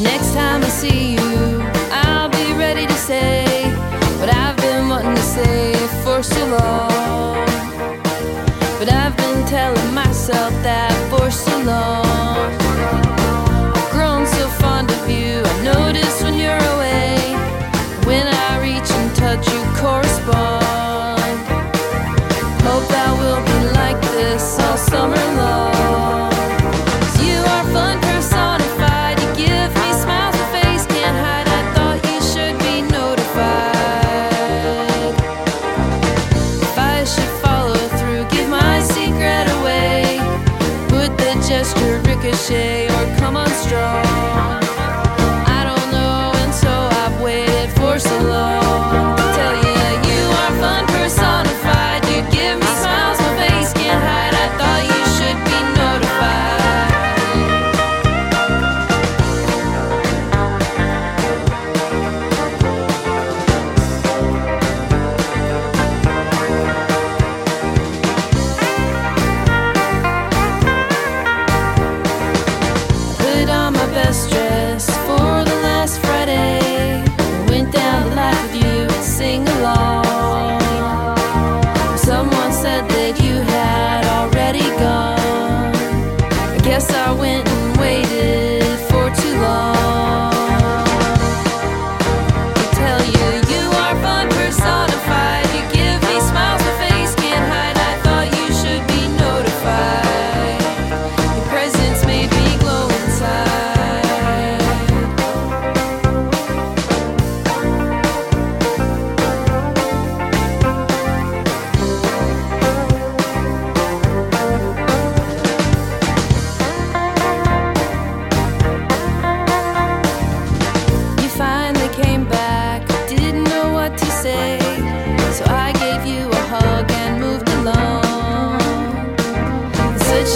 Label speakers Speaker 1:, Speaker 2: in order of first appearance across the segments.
Speaker 1: Next time I see you, I'll be ready to say what I've been wanting to say for so long. But I've been telling myself that for so long. Guess I went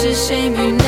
Speaker 1: a shame you know